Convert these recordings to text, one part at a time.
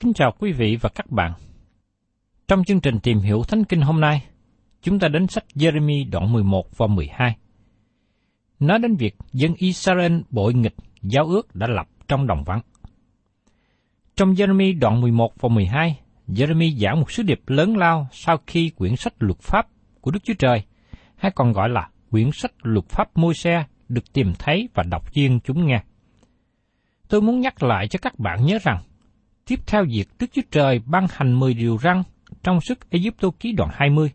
Kính chào quý vị và các bạn. Trong chương trình tìm hiểu Thánh Kinh hôm nay, chúng ta đến sách Jeremy đoạn 11 và 12. Nói đến việc dân Israel bội nghịch giáo ước đã lập trong đồng vắng. Trong Jeremy đoạn 11 và 12, Jeremy giảng một sứ điệp lớn lao sau khi quyển sách luật pháp của Đức Chúa Trời, hay còn gọi là quyển sách luật pháp môi xe được tìm thấy và đọc riêng chúng nghe. Tôi muốn nhắc lại cho các bạn nhớ rằng, tiếp theo việc Đức Chúa Trời ban hành 10 điều răn trong sức Egypto ký đoạn 20,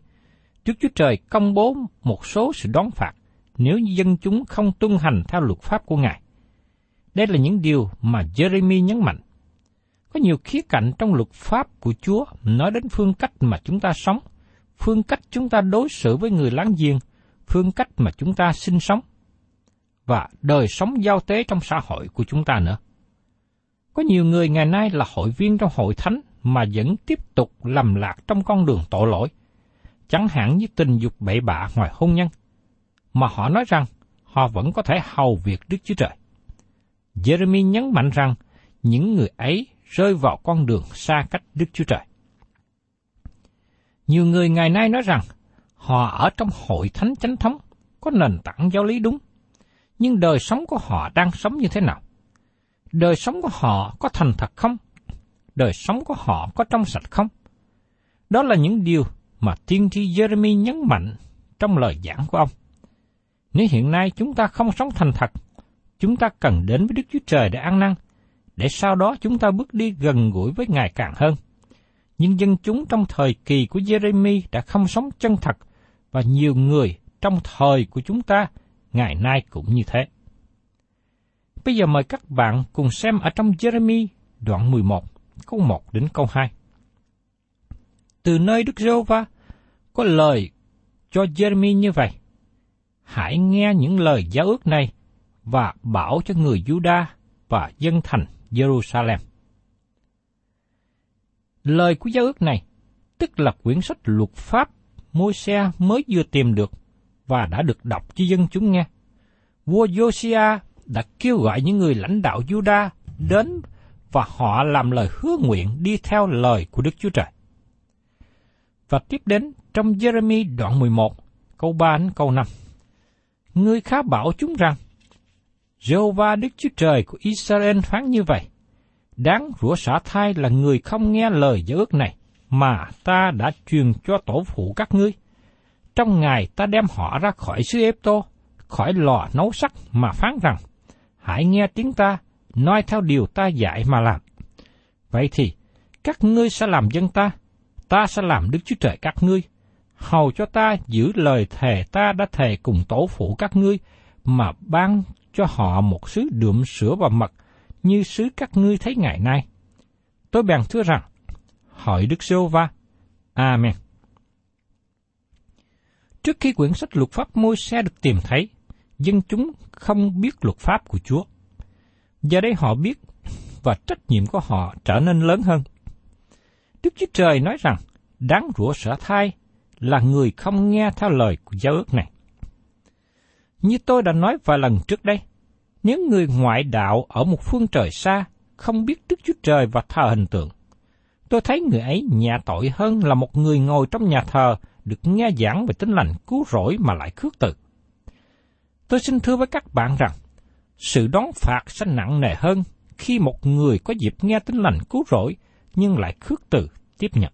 Đức Chúa Trời công bố một số sự đón phạt nếu dân chúng không tuân hành theo luật pháp của Ngài. Đây là những điều mà Jeremy nhấn mạnh. Có nhiều khía cạnh trong luật pháp của Chúa nói đến phương cách mà chúng ta sống, phương cách chúng ta đối xử với người láng giềng, phương cách mà chúng ta sinh sống, và đời sống giao tế trong xã hội của chúng ta nữa. Có nhiều người ngày nay là hội viên trong hội thánh mà vẫn tiếp tục lầm lạc trong con đường tội lỗi, chẳng hạn như tình dục bậy bạ ngoài hôn nhân, mà họ nói rằng họ vẫn có thể hầu việc Đức Chúa Trời. Jeremy nhấn mạnh rằng những người ấy rơi vào con đường xa cách Đức Chúa Trời. Nhiều người ngày nay nói rằng họ ở trong hội thánh chánh thống, có nền tảng giáo lý đúng, nhưng đời sống của họ đang sống như thế nào? Đời sống của họ có thành thật không? Đời sống của họ có trong sạch không? Đó là những điều mà tiên tri Jeremy nhấn mạnh trong lời giảng của ông. Nếu hiện nay chúng ta không sống thành thật, chúng ta cần đến với Đức Chúa Trời để ăn năn, để sau đó chúng ta bước đi gần gũi với Ngài càng hơn. Nhưng dân chúng trong thời kỳ của Jeremy đã không sống chân thật, và nhiều người trong thời của chúng ta ngày nay cũng như thế. Bây giờ mời các bạn cùng xem ở trong Jeremy đoạn 11, câu 1 đến câu 2. Từ nơi Đức giê va có lời cho Jeremy như vậy. Hãy nghe những lời giáo ước này và bảo cho người Juda và dân thành Jerusalem. Lời của giáo ước này, tức là quyển sách luật pháp môi xe mới vừa tìm được và đã được đọc cho dân chúng nghe. Vua Josiah đã kêu gọi những người lãnh đạo Juda đến và họ làm lời hứa nguyện đi theo lời của Đức Chúa Trời. Và tiếp đến trong Jeremy đoạn 11, câu 3 đến câu 5. Ngươi khá bảo chúng rằng, Jehovah Đức Chúa Trời của Israel phán như vậy, đáng rủa xả thai là người không nghe lời giới ước này, mà ta đã truyền cho tổ phụ các ngươi. Trong ngày ta đem họ ra khỏi xứ Ép Tô, khỏi lò nấu sắt mà phán rằng, hãy nghe tiếng ta, nói theo điều ta dạy mà làm. Vậy thì, các ngươi sẽ làm dân ta, ta sẽ làm Đức Chúa Trời các ngươi, hầu cho ta giữ lời thề ta đã thề cùng tổ phụ các ngươi, mà ban cho họ một sứ đượm sữa và mật, như sứ các ngươi thấy ngày nay. Tôi bèn thưa rằng, hỏi Đức giê va Amen. Trước khi quyển sách luật pháp môi xe được tìm thấy, dân chúng không biết luật pháp của Chúa. Giờ đây họ biết và trách nhiệm của họ trở nên lớn hơn. Đức Chúa Trời nói rằng, đáng rủa sở thai là người không nghe theo lời của giáo ước này. Như tôi đã nói vài lần trước đây, nếu người ngoại đạo ở một phương trời xa không biết Đức Chúa Trời và thờ hình tượng, tôi thấy người ấy nhà tội hơn là một người ngồi trong nhà thờ được nghe giảng về tính lành cứu rỗi mà lại khước từ. Tôi xin thưa với các bạn rằng, sự đón phạt sẽ nặng nề hơn khi một người có dịp nghe tin lành cứu rỗi nhưng lại khước từ tiếp nhận.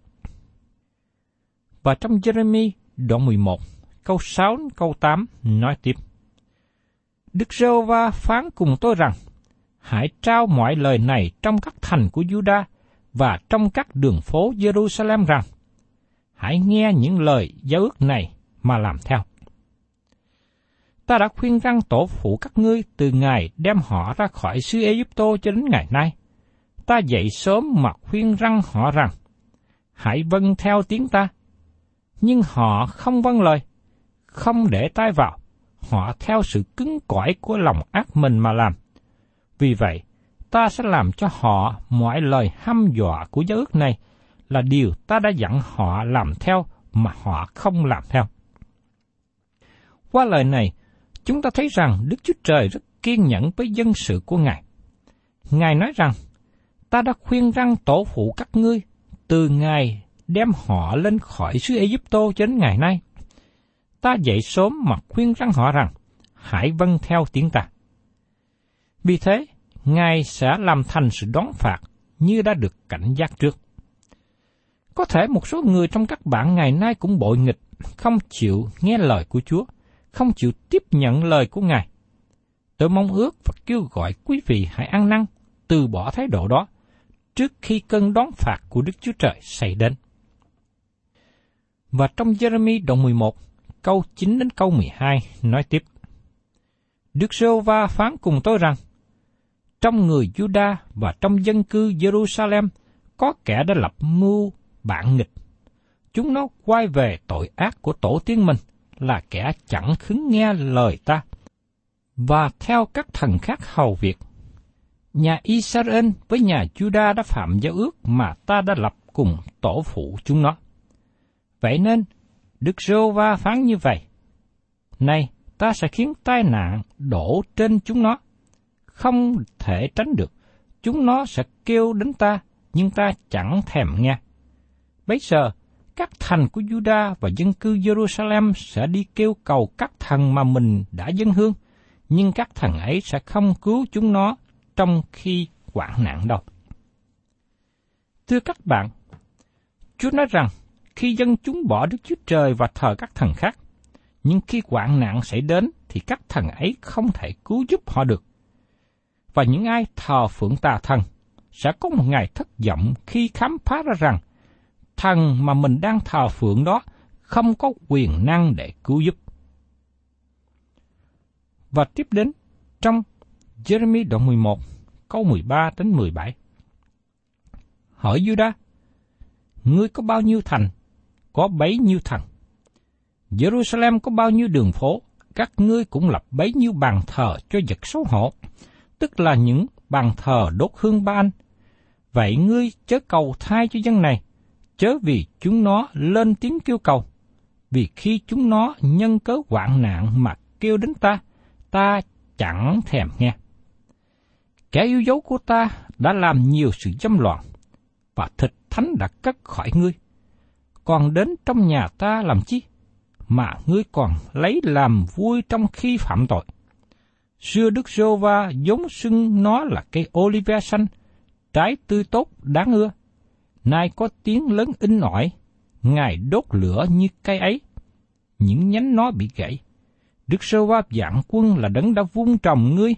Và trong Jeremy đoạn 11, câu 6 câu 8 nói tiếp. Đức giê va phán cùng tôi rằng, hãy trao mọi lời này trong các thành của Juda và trong các đường phố Jerusalem rằng, hãy nghe những lời giáo ước này mà làm theo. Ta đã khuyên răng tổ phụ các ngươi từ ngày đem họ ra khỏi xứ Egypto cho đến ngày nay. Ta dậy sớm mà khuyên răng họ rằng, hãy vâng theo tiếng ta. Nhưng họ không vâng lời, không để tai vào, họ theo sự cứng cỏi của lòng ác mình mà làm. Vì vậy, ta sẽ làm cho họ mọi lời hăm dọa của giáo ước này là điều ta đã dặn họ làm theo mà họ không làm theo. Qua lời này, chúng ta thấy rằng Đức Chúa Trời rất kiên nhẫn với dân sự của Ngài. Ngài nói rằng, ta đã khuyên răng tổ phụ các ngươi từ ngày đem họ lên khỏi xứ Egypto cho đến ngày nay. Ta dậy sớm mà khuyên răng họ rằng, hãy vâng theo tiếng ta. Vì thế, Ngài sẽ làm thành sự đón phạt như đã được cảnh giác trước. Có thể một số người trong các bạn ngày nay cũng bội nghịch, không chịu nghe lời của Chúa, không chịu tiếp nhận lời của Ngài. Tôi mong ước và kêu gọi quý vị hãy ăn năn, từ bỏ thái độ đó, trước khi cơn đón phạt của Đức Chúa Trời xảy đến. Và trong Jeremy đoạn 11, câu 9 đến câu 12 nói tiếp. Đức Sô va phán cùng tôi rằng, trong người Juda và trong dân cư Jerusalem có kẻ đã lập mưu bạn nghịch. Chúng nó quay về tội ác của tổ tiên mình là kẻ chẳng khứng nghe lời ta. Và theo các thần khác hầu việc, nhà Israel với nhà Juda đã phạm giao ước mà ta đã lập cùng tổ phụ chúng nó. Vậy nên, Đức Rô Va phán như vậy. Này, ta sẽ khiến tai nạn đổ trên chúng nó. Không thể tránh được. Chúng nó sẽ kêu đến ta, nhưng ta chẳng thèm nghe. Bấy giờ, các thành của Juda và dân cư Jerusalem sẽ đi kêu cầu các thần mà mình đã dân hương, nhưng các thần ấy sẽ không cứu chúng nó trong khi hoạn nạn đâu. Thưa các bạn, Chúa nói rằng khi dân chúng bỏ Đức Chúa Trời và thờ các thần khác, nhưng khi hoạn nạn xảy đến thì các thần ấy không thể cứu giúp họ được. Và những ai thờ phượng tà thần sẽ có một ngày thất vọng khi khám phá ra rằng thần mà mình đang thờ phượng đó không có quyền năng để cứu giúp. Và tiếp đến trong Jeremy đoạn 11, câu 13 đến 17. Hỏi Judah, ngươi có bao nhiêu thành có bấy nhiêu thần. Jerusalem có bao nhiêu đường phố, các ngươi cũng lập bấy nhiêu bàn thờ cho vật xấu hổ, tức là những bàn thờ đốt hương ba anh. Vậy ngươi chớ cầu thai cho dân này, chớ vì chúng nó lên tiếng kêu cầu, vì khi chúng nó nhân cớ hoạn nạn mà kêu đến ta, ta chẳng thèm nghe. Kẻ yêu dấu của ta đã làm nhiều sự dâm loạn, và thịt thánh đã cất khỏi ngươi còn đến trong nhà ta làm chi? Mà ngươi còn lấy làm vui trong khi phạm tội. Xưa Đức giê va giống xưng nó là cây olive xanh, trái tươi tốt đáng ưa nay có tiếng lớn in ỏi, Ngài đốt lửa như cây ấy, những nhánh nó bị gãy. Đức sơ va dạng quân là đấng đã vun trồng ngươi,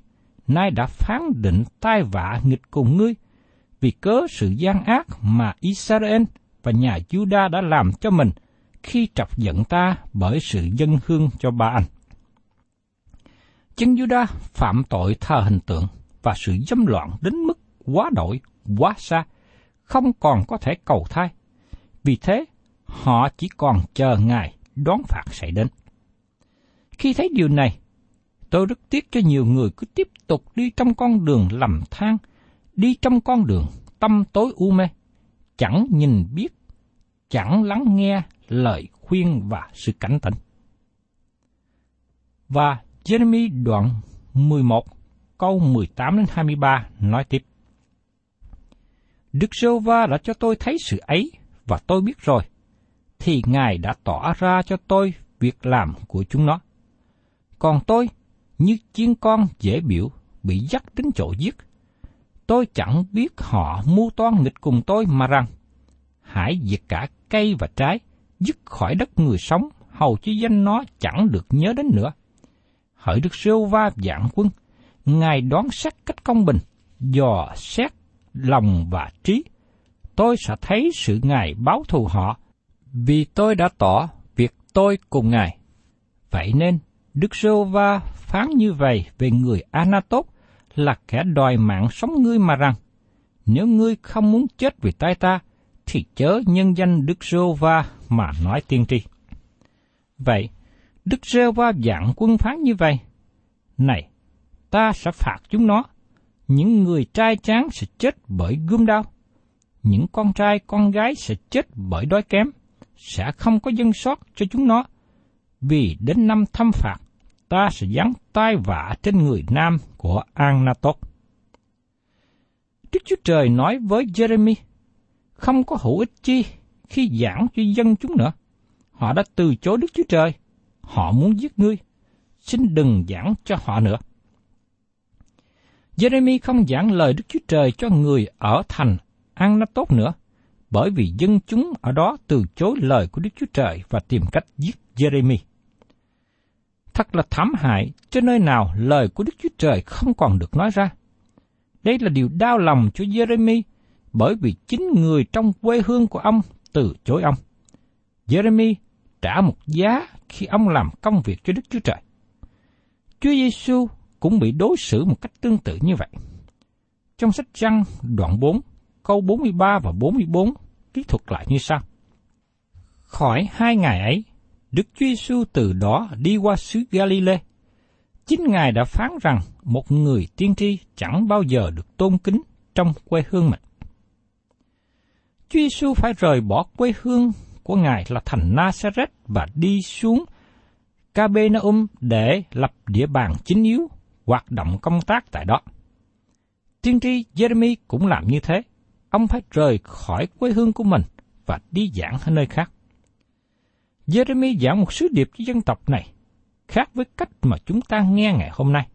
nay đã phán định tai vạ nghịch cùng ngươi, vì cớ sự gian ác mà Israel và nhà Juda đã làm cho mình khi trọc giận ta bởi sự dân hương cho ba anh. Chân Juda phạm tội thờ hình tượng và sự dâm loạn đến mức quá đổi, quá xa, không còn có thể cầu thai. Vì thế, họ chỉ còn chờ Ngài đón phạt xảy đến. Khi thấy điều này, tôi rất tiếc cho nhiều người cứ tiếp tục đi trong con đường lầm than, đi trong con đường tâm tối u mê, chẳng nhìn biết, chẳng lắng nghe lời khuyên và sự cảnh tỉnh. Và Jeremy đoạn 11 câu 18 đến 23 nói tiếp. Đức Sô Va đã cho tôi thấy sự ấy và tôi biết rồi, thì Ngài đã tỏ ra cho tôi việc làm của chúng nó. Còn tôi, như chiên con dễ biểu, bị dắt đến chỗ giết. Tôi chẳng biết họ mưu toan nghịch cùng tôi mà rằng, hãy diệt cả cây và trái, dứt khỏi đất người sống, hầu cho danh nó chẳng được nhớ đến nữa. Hỡi Đức Sêu Va dạng quân, Ngài đoán xét cách công bình, dò xét lòng và trí. Tôi sẽ thấy sự Ngài báo thù họ, vì tôi đã tỏ việc tôi cùng Ngài. Vậy nên, Đức Sô Va phán như vậy về người Anatot là kẻ đòi mạng sống ngươi mà rằng, nếu ngươi không muốn chết vì tay ta, thì chớ nhân danh Đức Sô Va mà nói tiên tri. Vậy, Đức Sô Va dạng quân phán như vậy. Này, ta sẽ phạt chúng nó. Những người trai tráng sẽ chết bởi gươm đao. Những con trai con gái sẽ chết bởi đói kém. Sẽ không có dân sót cho chúng nó. Vì đến năm thâm phạt, ta sẽ giáng tai vạ trên người nam của Anatot. Đức Chúa Trời nói với Jeremy, không có hữu ích chi khi giảng cho dân chúng nữa. Họ đã từ chối Đức Chúa Trời. Họ muốn giết ngươi. Xin đừng giảng cho họ nữa. Jeremy không giảng lời Đức Chúa Trời cho người ở thành ăn nó tốt nữa, bởi vì dân chúng ở đó từ chối lời của Đức Chúa Trời và tìm cách giết Jeremy. Thật là thảm hại cho nơi nào lời của Đức Chúa Trời không còn được nói ra. Đây là điều đau lòng cho Jeremy bởi vì chính người trong quê hương của ông từ chối ông. Jeremy trả một giá khi ông làm công việc cho Đức Chúa Trời. Chúa Giêsu cũng bị đối xử một cách tương tự như vậy. Trong sách Răng đoạn 4, câu 43 và 44 kỹ thuật lại như sau. Khỏi hai ngày ấy, Đức Chúa Giêsu từ đó đi qua xứ Galilee. Chính Ngài đã phán rằng một người tiên tri chẳng bao giờ được tôn kính trong quê hương mình. Chúa Giêsu phải rời bỏ quê hương của Ngài là thành Nazareth và đi xuống Capernaum để lập địa bàn chính yếu hoạt động công tác tại đó. Tiên tri Jeremy cũng làm như thế. Ông phải rời khỏi quê hương của mình và đi giảng ở nơi khác. Jeremy giảng một sứ điệp cho dân tộc này, khác với cách mà chúng ta nghe ngày hôm nay.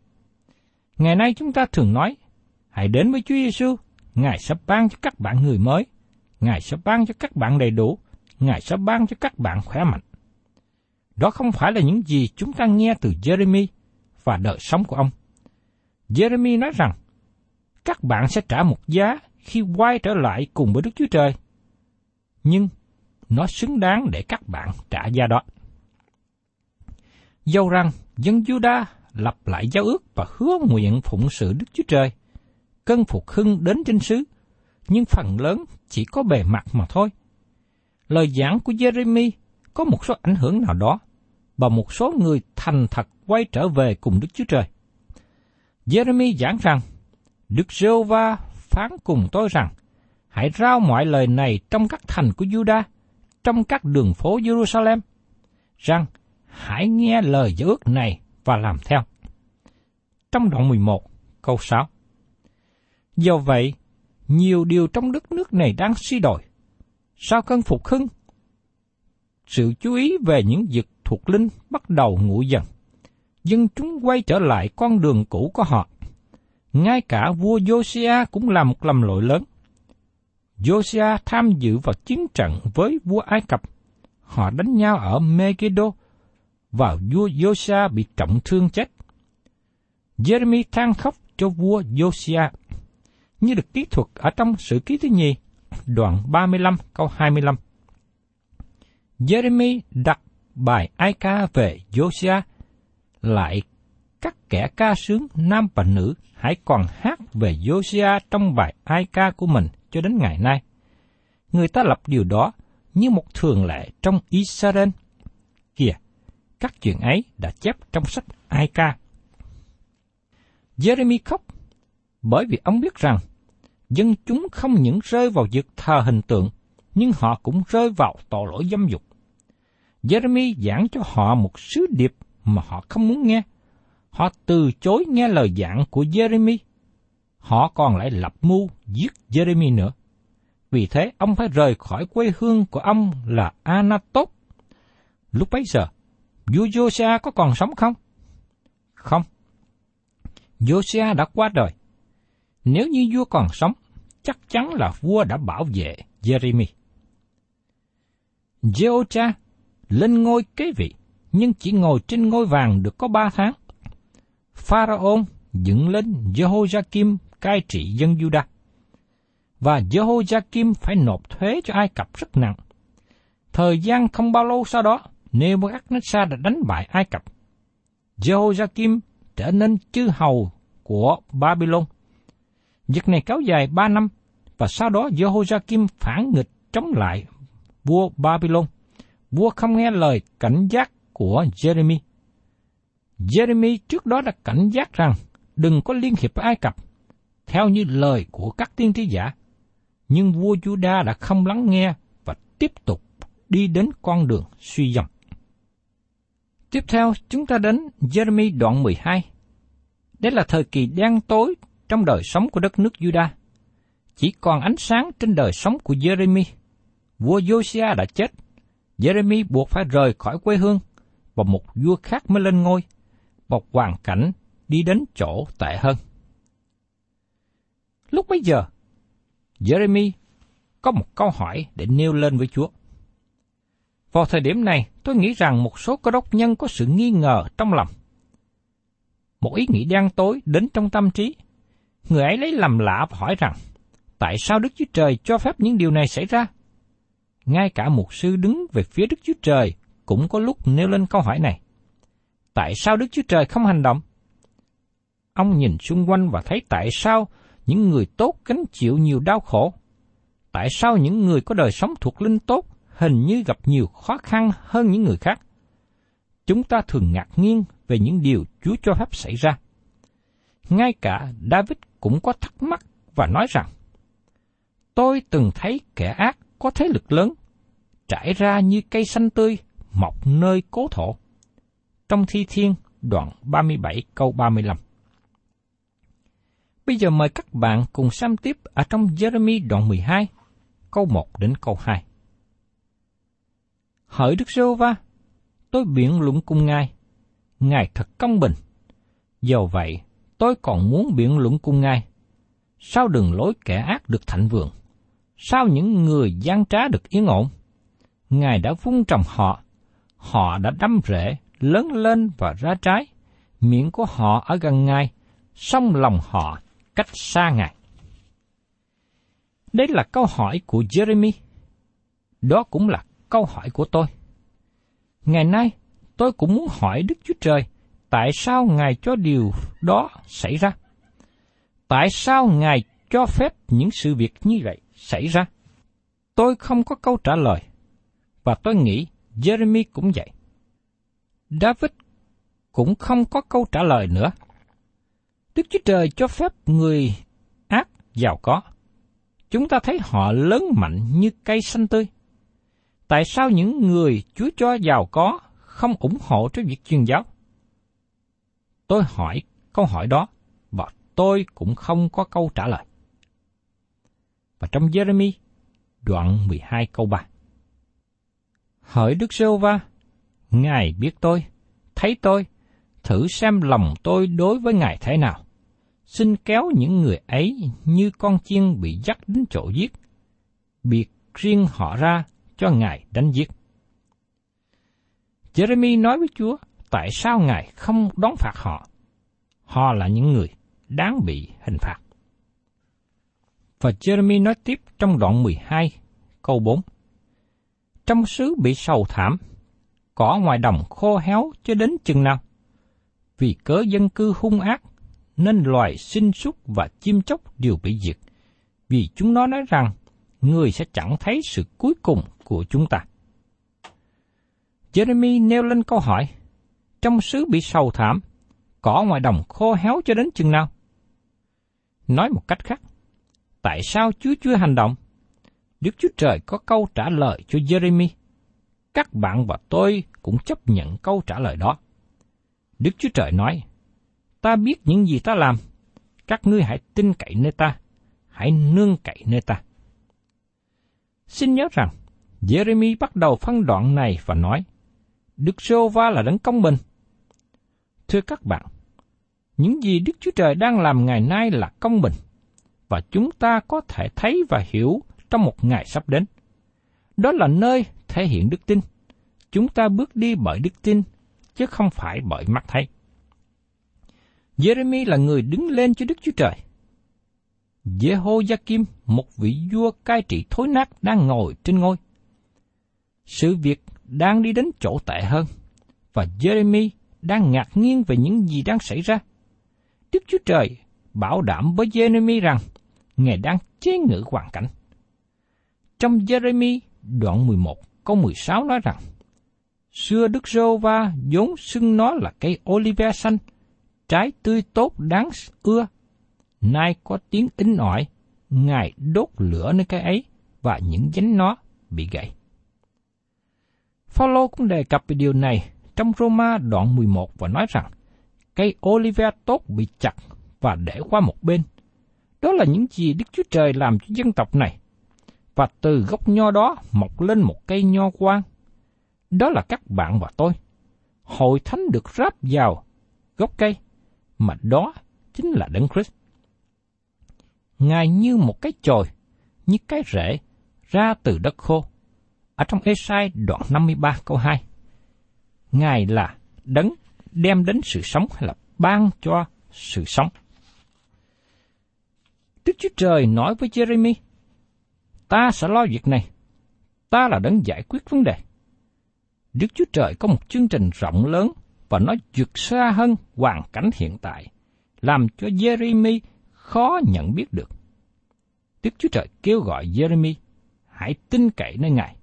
Ngày nay chúng ta thường nói, hãy đến với Chúa Giêsu, Ngài sẽ ban cho các bạn người mới, Ngài sẽ ban cho các bạn đầy đủ, Ngài sẽ ban cho các bạn khỏe mạnh. Đó không phải là những gì chúng ta nghe từ Jeremy và đời sống của ông. Jeremy nói rằng, các bạn sẽ trả một giá khi quay trở lại cùng với Đức Chúa Trời. Nhưng nó xứng đáng để các bạn trả giá đó. Dẫu rằng dân Juda lập lại giao ước và hứa nguyện phụng sự Đức Chúa Trời, cơn phục hưng đến trên xứ, nhưng phần lớn chỉ có bề mặt mà thôi. Lời giảng của Jeremy có một số ảnh hưởng nào đó, và một số người thành thật quay trở về cùng Đức Chúa Trời. Jeremy giảng rằng, Đức giê va phán cùng tôi rằng, hãy rao mọi lời này trong các thành của Judah, trong các đường phố Jerusalem, rằng hãy nghe lời giữ ước này và làm theo. Trong đoạn 11, câu 6 Do vậy, nhiều điều trong đất nước này đang suy đồi. Sao cơn phục hưng, sự chú ý về những việc thuộc linh bắt đầu nguội dần. Dân chúng quay trở lại con đường cũ của họ. Ngay cả vua Josiah cũng làm một lầm lỗi lớn. Josiah tham dự vào chiến trận với vua Ai Cập. Họ đánh nhau ở Megiddo và vua Josiah bị trọng thương chết. Jeremy than khóc cho vua Josiah, như được kỹ thuật ở trong sự ký thứ nhì, đoạn 35 câu 25. Jeremy đặt bài ai ca về Josiah lại các kẻ ca sướng nam và nữ hãy còn hát về Josiah trong bài ai ca của mình cho đến ngày nay. Người ta lập điều đó như một thường lệ trong Israel. Kìa, các chuyện ấy đã chép trong sách ai ca. Jeremy khóc bởi vì ông biết rằng dân chúng không những rơi vào việc thờ hình tượng, nhưng họ cũng rơi vào tội lỗi dâm dục. Jeremy giảng cho họ một sứ điệp mà họ không muốn nghe. Họ từ chối nghe lời giảng của Jeremy. Họ còn lại lập mưu giết Jeremy nữa. Vì thế ông phải rời khỏi quê hương của ông là Anatot. Lúc bấy giờ, vua Josiah có còn sống không? Không. Josiah đã qua đời. Nếu như vua còn sống, chắc chắn là vua đã bảo vệ Jeremy. Jehoiakim lên ngôi kế vị, nhưng chỉ ngồi trên ngôi vàng được có ba tháng. Pharaon dựng lên Jehoiakim cai trị dân Judah. Và Jehoiakim phải nộp thuế cho Ai Cập rất nặng. Thời gian không bao lâu sau đó, Nebuchadnezzar đã đánh bại Ai Cập. Jehoiakim trở nên chư hầu của Babylon. Việc này kéo dài ba năm, và sau đó Jehoiakim phản nghịch chống lại vua Babylon vua không nghe lời cảnh giác của Jeremy. Jeremy trước đó đã cảnh giác rằng đừng có liên hiệp với Ai Cập, theo như lời của các tiên tri giả. Nhưng vua Juda đã không lắng nghe và tiếp tục đi đến con đường suy dòng. Tiếp theo, chúng ta đến Jeremy đoạn 12. Đây là thời kỳ đen tối trong đời sống của đất nước Juda. Chỉ còn ánh sáng trên đời sống của Jeremy. Vua Josiah đã chết Jeremy buộc phải rời khỏi quê hương và một vua khác mới lên ngôi, một hoàn cảnh đi đến chỗ tệ hơn. Lúc bấy giờ, Jeremy có một câu hỏi để nêu lên với Chúa. Vào thời điểm này, tôi nghĩ rằng một số cơ đốc nhân có sự nghi ngờ trong lòng. Một ý nghĩ đen tối đến trong tâm trí. Người ấy lấy làm lạ và hỏi rằng, tại sao Đức Chúa Trời cho phép những điều này xảy ra? Ngay cả một sư đứng về phía Đức Chúa Trời cũng có lúc nêu lên câu hỏi này. Tại sao Đức Chúa Trời không hành động? Ông nhìn xung quanh và thấy tại sao những người tốt gánh chịu nhiều đau khổ? Tại sao những người có đời sống thuộc linh tốt hình như gặp nhiều khó khăn hơn những người khác? Chúng ta thường ngạc nhiên về những điều Chúa cho phép xảy ra. Ngay cả David cũng có thắc mắc và nói rằng, Tôi từng thấy kẻ ác có thế lực lớn, trải ra như cây xanh tươi, mọc nơi cố thổ. Trong Thi Thiên, đoạn 37 câu 35. Bây giờ mời các bạn cùng xem tiếp ở trong Jeremy đoạn 12, câu 1 đến câu 2. Hỡi Đức giê va tôi biện luận cùng Ngài, Ngài thật công bình. Dầu vậy, tôi còn muốn biện luận cùng Ngài. Sao đừng lối kẻ ác được thạnh vượng? Sao những người gian trá được yên ổn? Ngài đã vun trồng họ, họ đã đâm rễ, lớn lên và ra trái, miệng của họ ở gần Ngài, song lòng họ cách xa Ngài. Đây là câu hỏi của Jeremy. Đó cũng là câu hỏi của tôi. Ngày nay, tôi cũng muốn hỏi Đức Chúa Trời, tại sao Ngài cho điều đó xảy ra? Tại sao Ngài cho phép những sự việc như vậy? Xảy ra? Tôi không có câu trả lời, và tôi nghĩ Jeremy cũng vậy. David cũng không có câu trả lời nữa. Đức Chúa Trời cho phép người ác giàu có. Chúng ta thấy họ lớn mạnh như cây xanh tươi. Tại sao những người Chúa cho giàu có không ủng hộ cho việc truyền giáo? Tôi hỏi câu hỏi đó và tôi cũng không có câu trả lời và trong Jeremy đoạn 12 câu 3. Hỡi Đức giê va Ngài biết tôi, thấy tôi, thử xem lòng tôi đối với Ngài thế nào. Xin kéo những người ấy như con chiên bị dắt đến chỗ giết, biệt riêng họ ra cho Ngài đánh giết. Jeremy nói với Chúa, tại sao Ngài không đón phạt họ? Họ là những người đáng bị hình phạt. Và Jeremy nói tiếp trong đoạn 12, câu 4. Trong xứ bị sầu thảm, cỏ ngoài đồng khô héo cho đến chừng nào? Vì cớ dân cư hung ác, nên loài sinh súc và chim chóc đều bị diệt. Vì chúng nó nói rằng, người sẽ chẳng thấy sự cuối cùng của chúng ta. Jeremy nêu lên câu hỏi, trong xứ bị sầu thảm, cỏ ngoài đồng khô héo cho đến chừng nào? Nói một cách khác, tại sao Chúa chưa hành động? Đức Chúa Trời có câu trả lời cho Jeremy. Các bạn và tôi cũng chấp nhận câu trả lời đó. Đức Chúa Trời nói, ta biết những gì ta làm, các ngươi hãy tin cậy nơi ta, hãy nương cậy nơi ta. Xin nhớ rằng, Jeremy bắt đầu phân đoạn này và nói, Đức Sô Va là đấng công bình. Thưa các bạn, những gì Đức Chúa Trời đang làm ngày nay là công bình, và chúng ta có thể thấy và hiểu trong một ngày sắp đến. Đó là nơi thể hiện đức tin. Chúng ta bước đi bởi đức tin, chứ không phải bởi mắt thấy. Jeremy là người đứng lên cho Đức Chúa Trời. Jehoiakim, một vị vua cai trị thối nát đang ngồi trên ngôi. Sự việc đang đi đến chỗ tệ hơn, và Jeremy đang ngạc nhiên về những gì đang xảy ra. Đức Chúa Trời bảo đảm với Jeremy rằng Ngài đang chế ngự hoàn cảnh. Trong Jeremy đoạn 11 câu 16 nói rằng, Xưa Đức Rô Va vốn xưng nó là cây olive xanh, trái tươi tốt đáng ưa. Nay có tiếng ính ỏi, Ngài đốt lửa nơi cây ấy và những nhánh nó bị gãy. Phaolô cũng đề cập về điều này trong Roma đoạn 11 và nói rằng cây olive tốt bị chặt và để qua một bên. Đó là những gì Đức Chúa Trời làm cho dân tộc này. Và từ gốc nho đó mọc lên một cây nho quang. Đó là các bạn và tôi. Hội thánh được ráp vào gốc cây, mà đó chính là Đấng Christ. Ngài như một cái chồi, như cái rễ ra từ đất khô. Ở trong Esai đoạn 53 câu 2. Ngài là đấng đem đến sự sống hay là ban cho sự sống. Đức Chúa Trời nói với Jeremy, ta sẽ lo việc này, ta là đấng giải quyết vấn đề. Đức Chúa Trời có một chương trình rộng lớn và nó vượt xa hơn hoàn cảnh hiện tại, làm cho Jeremy khó nhận biết được. Đức Chúa Trời kêu gọi Jeremy, hãy tin cậy nơi Ngài.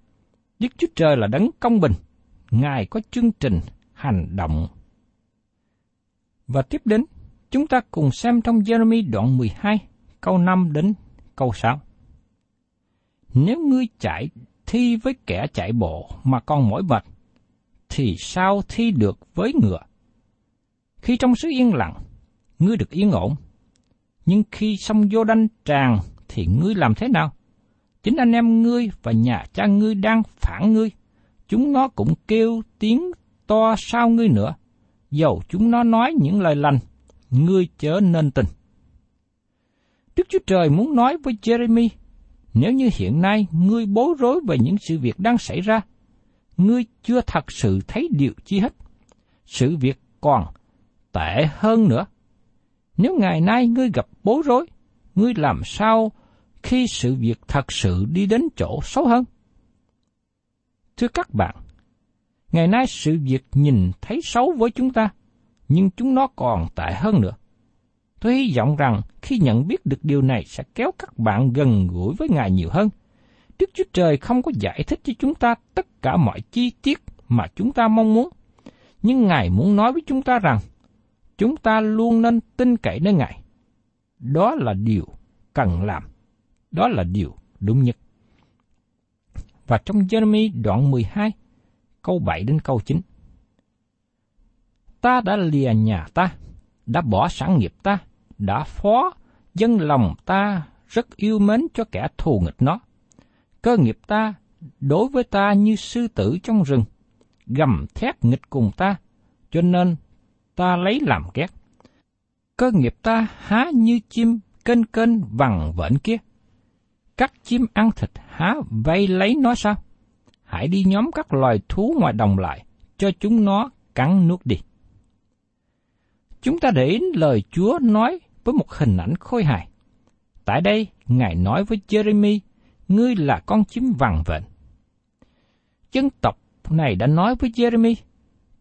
Đức Chúa Trời là đấng công bình, Ngài có chương trình hành động. Và tiếp đến, chúng ta cùng xem trong Jeremy đoạn 12, câu 5 đến câu 6. Nếu ngươi chạy thi với kẻ chạy bộ mà còn mỏi mệt, thì sao thi được với ngựa? Khi trong xứ yên lặng, ngươi được yên ổn. Nhưng khi sông vô đanh tràn, thì ngươi làm thế nào? Chính anh em ngươi và nhà cha ngươi đang phản ngươi chúng nó cũng kêu tiếng to sao ngươi nữa, dầu chúng nó nói những lời lành, ngươi chớ nên tình Đức Chúa Trời muốn nói với Jeremy, nếu như hiện nay ngươi bối rối về những sự việc đang xảy ra, ngươi chưa thật sự thấy điều chi hết. Sự việc còn tệ hơn nữa. Nếu ngày nay ngươi gặp bối rối, ngươi làm sao khi sự việc thật sự đi đến chỗ xấu hơn? Thưa các bạn, ngày nay sự việc nhìn thấy xấu với chúng ta, nhưng chúng nó còn tệ hơn nữa. Tôi hy vọng rằng khi nhận biết được điều này sẽ kéo các bạn gần gũi với Ngài nhiều hơn. Đức Chúa Trời không có giải thích cho chúng ta tất cả mọi chi tiết mà chúng ta mong muốn. Nhưng Ngài muốn nói với chúng ta rằng, chúng ta luôn nên tin cậy nơi Ngài. Đó là điều cần làm. Đó là điều đúng nhất và trong Jeremy đoạn 12, câu 7 đến câu 9. Ta đã lìa nhà ta, đã bỏ sản nghiệp ta, đã phó dân lòng ta rất yêu mến cho kẻ thù nghịch nó. Cơ nghiệp ta đối với ta như sư tử trong rừng, gầm thét nghịch cùng ta, cho nên ta lấy làm ghét. Cơ nghiệp ta há như chim kênh kênh vằng vện kia. Các chim ăn thịt há vây lấy nó sao? Hãy đi nhóm các loài thú ngoài đồng lại, cho chúng nó cắn nuốt đi. Chúng ta để ý lời Chúa nói với một hình ảnh khôi hài. Tại đây, Ngài nói với Jeremy, ngươi là con chim vằn vện. Dân tộc này đã nói với Jeremy,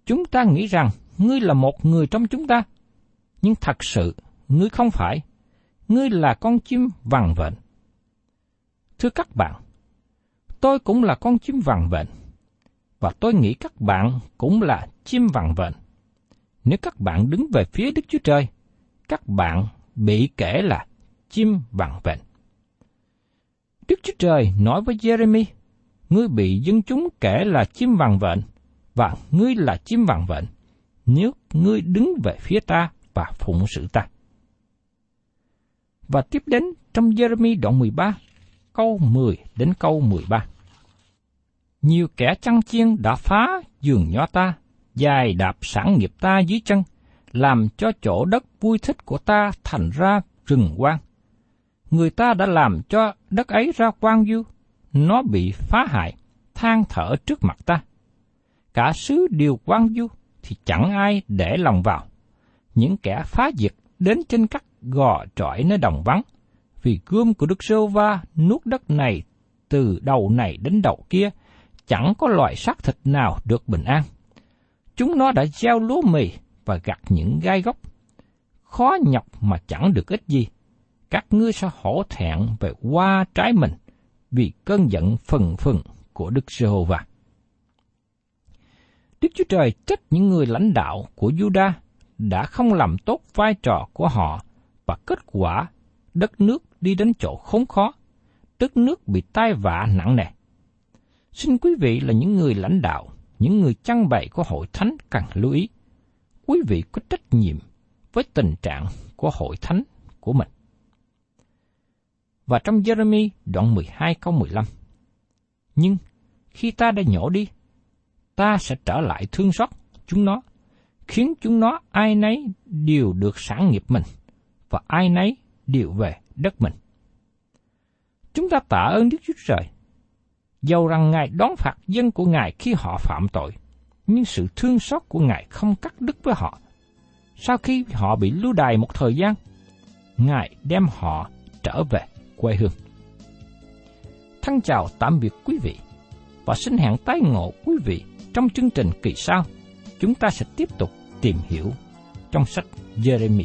chúng ta nghĩ rằng ngươi là một người trong chúng ta, nhưng thật sự ngươi không phải, ngươi là con chim vằn vện. Thưa các bạn, tôi cũng là con chim vằn vện, và tôi nghĩ các bạn cũng là chim vằn vện. Nếu các bạn đứng về phía Đức Chúa Trời, các bạn bị kể là chim vằn vện. Đức Chúa Trời nói với Jeremy, ngươi bị dân chúng kể là chim vằn vện, và ngươi là chim vằn vện, nếu ngươi đứng về phía ta và phụng sự ta. Và tiếp đến trong Jeremy đoạn 13, câu 10 đến câu 13. Nhiều kẻ chăn chiên đã phá giường nho ta, dài đạp sản nghiệp ta dưới chân, làm cho chỗ đất vui thích của ta thành ra rừng quang. Người ta đã làm cho đất ấy ra quang du, nó bị phá hại, than thở trước mặt ta. Cả xứ đều quang du, thì chẳng ai để lòng vào. Những kẻ phá diệt đến trên các gò trọi nơi đồng vắng, vì gươm của Đức Sô Va nuốt đất này từ đầu này đến đầu kia, chẳng có loại xác thịt nào được bình an. Chúng nó đã gieo lúa mì và gặt những gai gốc. Khó nhọc mà chẳng được ích gì. Các ngươi sẽ hổ thẹn về qua trái mình vì cơn giận phần phần của Đức Giê-hô-va. Đức Chúa Trời trách những người lãnh đạo của Juda đã không làm tốt vai trò của họ và kết quả đất nước đi đến chỗ khốn khó, đất nước bị tai vạ nặng nề. Xin quý vị là những người lãnh đạo, những người chăn bày của hội thánh cần lưu ý. Quý vị có trách nhiệm với tình trạng của hội thánh của mình. Và trong Jeremy đoạn 12 câu 15 Nhưng khi ta đã nhổ đi, ta sẽ trở lại thương xót chúng nó, khiến chúng nó ai nấy đều được sản nghiệp mình, và ai nấy đều về đất mình. Chúng ta tạ ơn Đức Chúa Trời. Dầu rằng Ngài đón phạt dân của Ngài khi họ phạm tội, nhưng sự thương xót của Ngài không cắt đứt với họ. Sau khi họ bị lưu đày một thời gian, Ngài đem họ trở về quê hương. Thân chào tạm biệt quý vị và xin hẹn tái ngộ quý vị trong chương trình kỳ sau. Chúng ta sẽ tiếp tục tìm hiểu trong sách Jeremy.